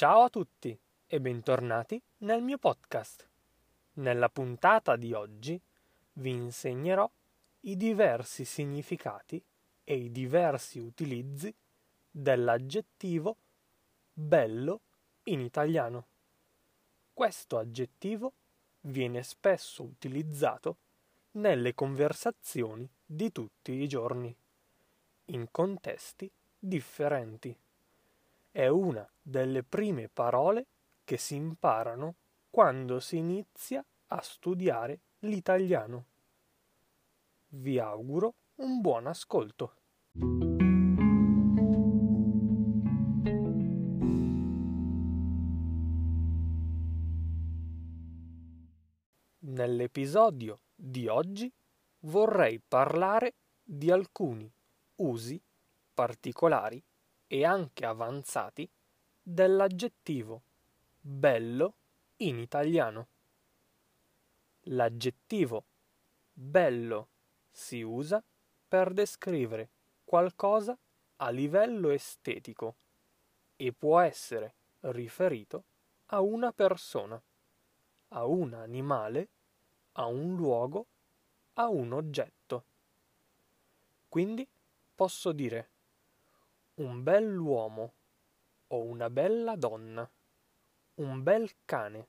Ciao a tutti e bentornati nel mio podcast. Nella puntata di oggi vi insegnerò i diversi significati e i diversi utilizzi dell'aggettivo bello in italiano. Questo aggettivo viene spesso utilizzato nelle conversazioni di tutti i giorni, in contesti differenti. È una delle prime parole che si imparano quando si inizia a studiare l'italiano. Vi auguro un buon ascolto. Nell'episodio di oggi vorrei parlare di alcuni usi particolari e anche avanzati dell'aggettivo bello in italiano. L'aggettivo bello si usa per descrivere qualcosa a livello estetico e può essere riferito a una persona, a un animale, a un luogo, a un oggetto. Quindi posso dire un bell'uomo o una bella donna, un bel cane,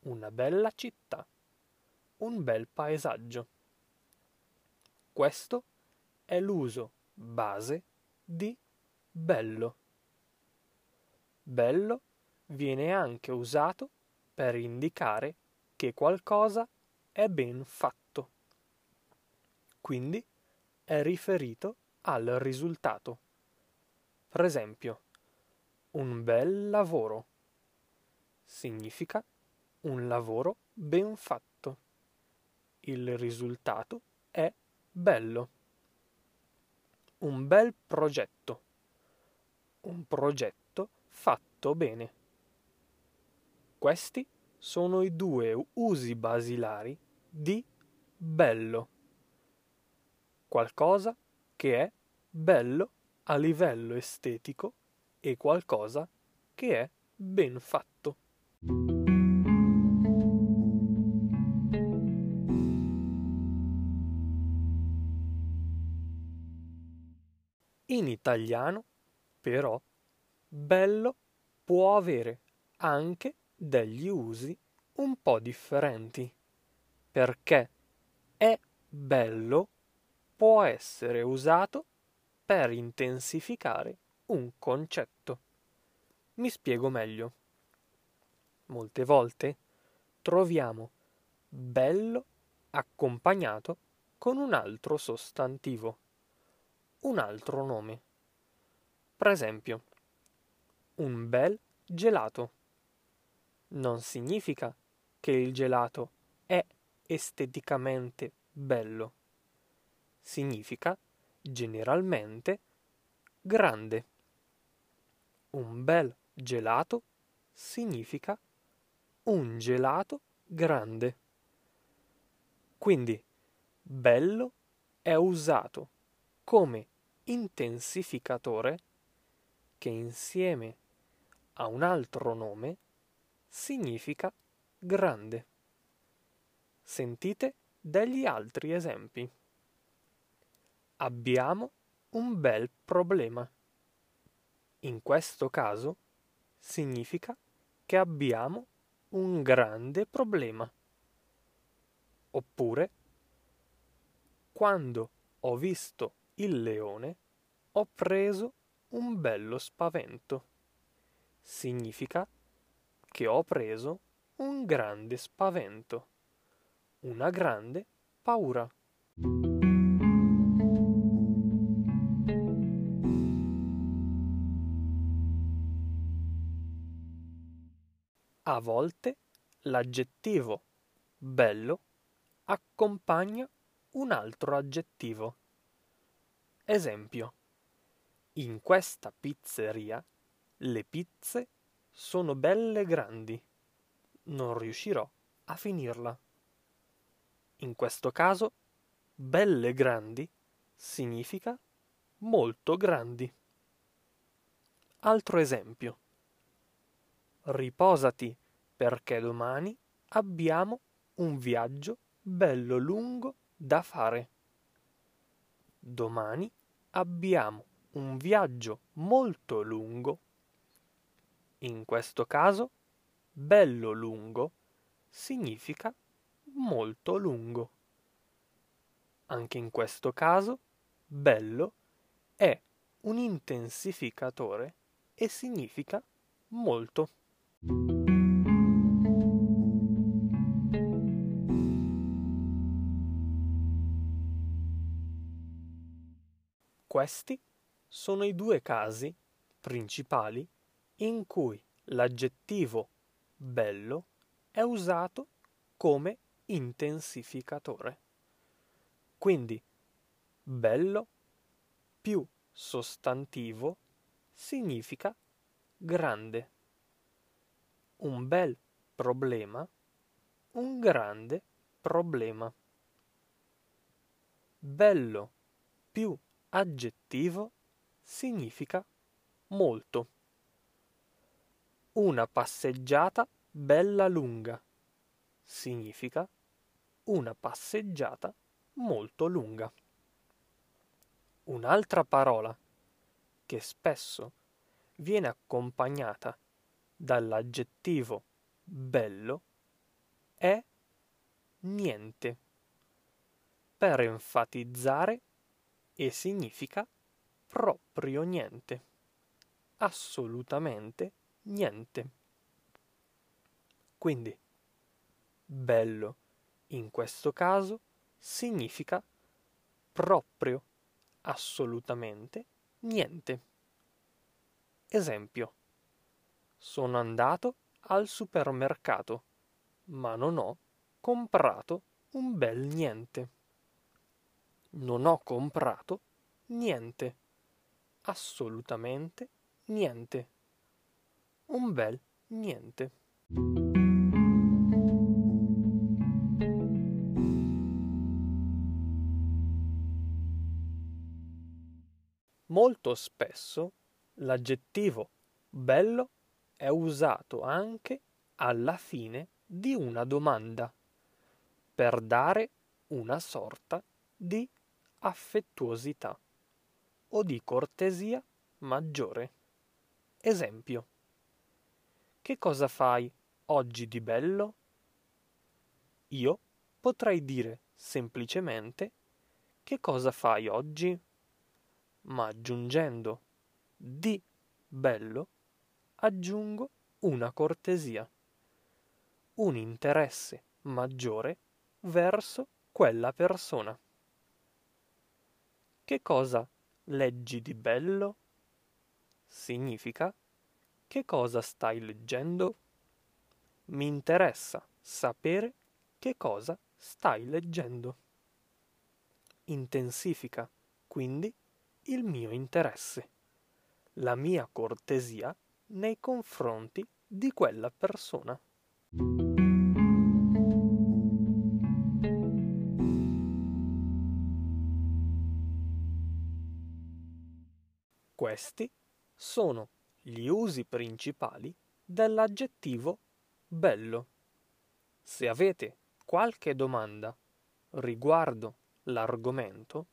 una bella città, un bel paesaggio. Questo è l'uso base di bello. Bello viene anche usato per indicare che qualcosa è ben fatto. Quindi è riferito al risultato. Per esempio, un bel lavoro significa un lavoro ben fatto. Il risultato è bello. Un bel progetto. Un progetto fatto bene. Questi sono i due usi basilari di bello. Qualcosa che è bello a livello estetico e qualcosa che è ben fatto. In italiano, però, bello può avere anche degli usi un po' differenti, perché è bello può essere usato per intensificare un concetto. Mi spiego meglio. Molte volte troviamo bello accompagnato con un altro sostantivo, un altro nome. Per esempio, un bel gelato. Non significa che il gelato è esteticamente bello. Significa generalmente grande. Un bel gelato significa un gelato grande. Quindi bello è usato come intensificatore che insieme a un altro nome significa grande. Sentite degli altri esempi. Abbiamo un bel problema. In questo caso significa che abbiamo un grande problema. Oppure, quando ho visto il leone, ho preso un bello spavento. Significa che ho preso un grande spavento, una grande paura. A volte l'aggettivo bello accompagna un altro aggettivo. Esempio. In questa pizzeria le pizze sono belle grandi. Non riuscirò a finirla. In questo caso, belle grandi significa molto grandi. Altro esempio. riposati perché domani abbiamo un viaggio bello lungo da fare. Domani abbiamo un viaggio molto lungo. In questo caso, bello lungo significa molto lungo. Anche in questo caso, bello è un intensificatore e significa molto. Questi sono i due casi principali in cui l'aggettivo bello è usato come intensificatore. Quindi bello più sostantivo significa grande. Un bel problema, un grande problema. Bello più aggettivo significa molto. Una passeggiata bella lunga significa una passeggiata molto lunga. Un'altra parola che spesso viene accompagnata dall'aggettivo bello è niente per enfatizzare e significa proprio niente, assolutamente niente. Quindi, bello in questo caso significa proprio, assolutamente niente. Esempio, sono andato al supermercato, ma non ho comprato un bel niente non ho comprato niente, assolutamente niente, un bel niente. Molto spesso l'aggettivo bello è usato anche alla fine di una domanda per dare una sorta di affettuosità o di cortesia maggiore. Esempio. Che cosa fai oggi di bello? Io potrei dire semplicemente che cosa fai oggi, ma aggiungendo di bello aggiungo una cortesia, un interesse maggiore verso quella persona. Che cosa leggi di bello? Significa che cosa stai leggendo? Mi interessa sapere che cosa stai leggendo. Intensifica quindi il mio interesse, la mia cortesia nei confronti di quella persona. Questi sono gli usi principali dell'aggettivo bello. Se avete qualche domanda riguardo l'argomento,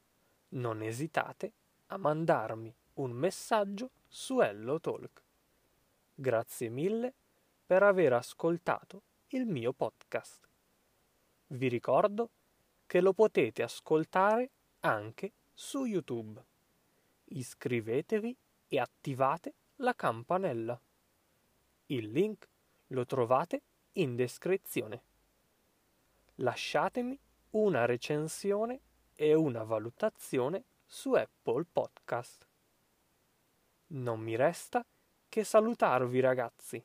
non esitate a mandarmi un messaggio su Hello Talk. Grazie mille per aver ascoltato il mio podcast. Vi ricordo che lo potete ascoltare anche su YouTube iscrivetevi e attivate la campanella. Il link lo trovate in descrizione. Lasciatemi una recensione e una valutazione su Apple Podcast. Non mi resta che salutarvi ragazzi.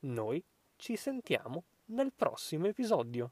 Noi ci sentiamo nel prossimo episodio.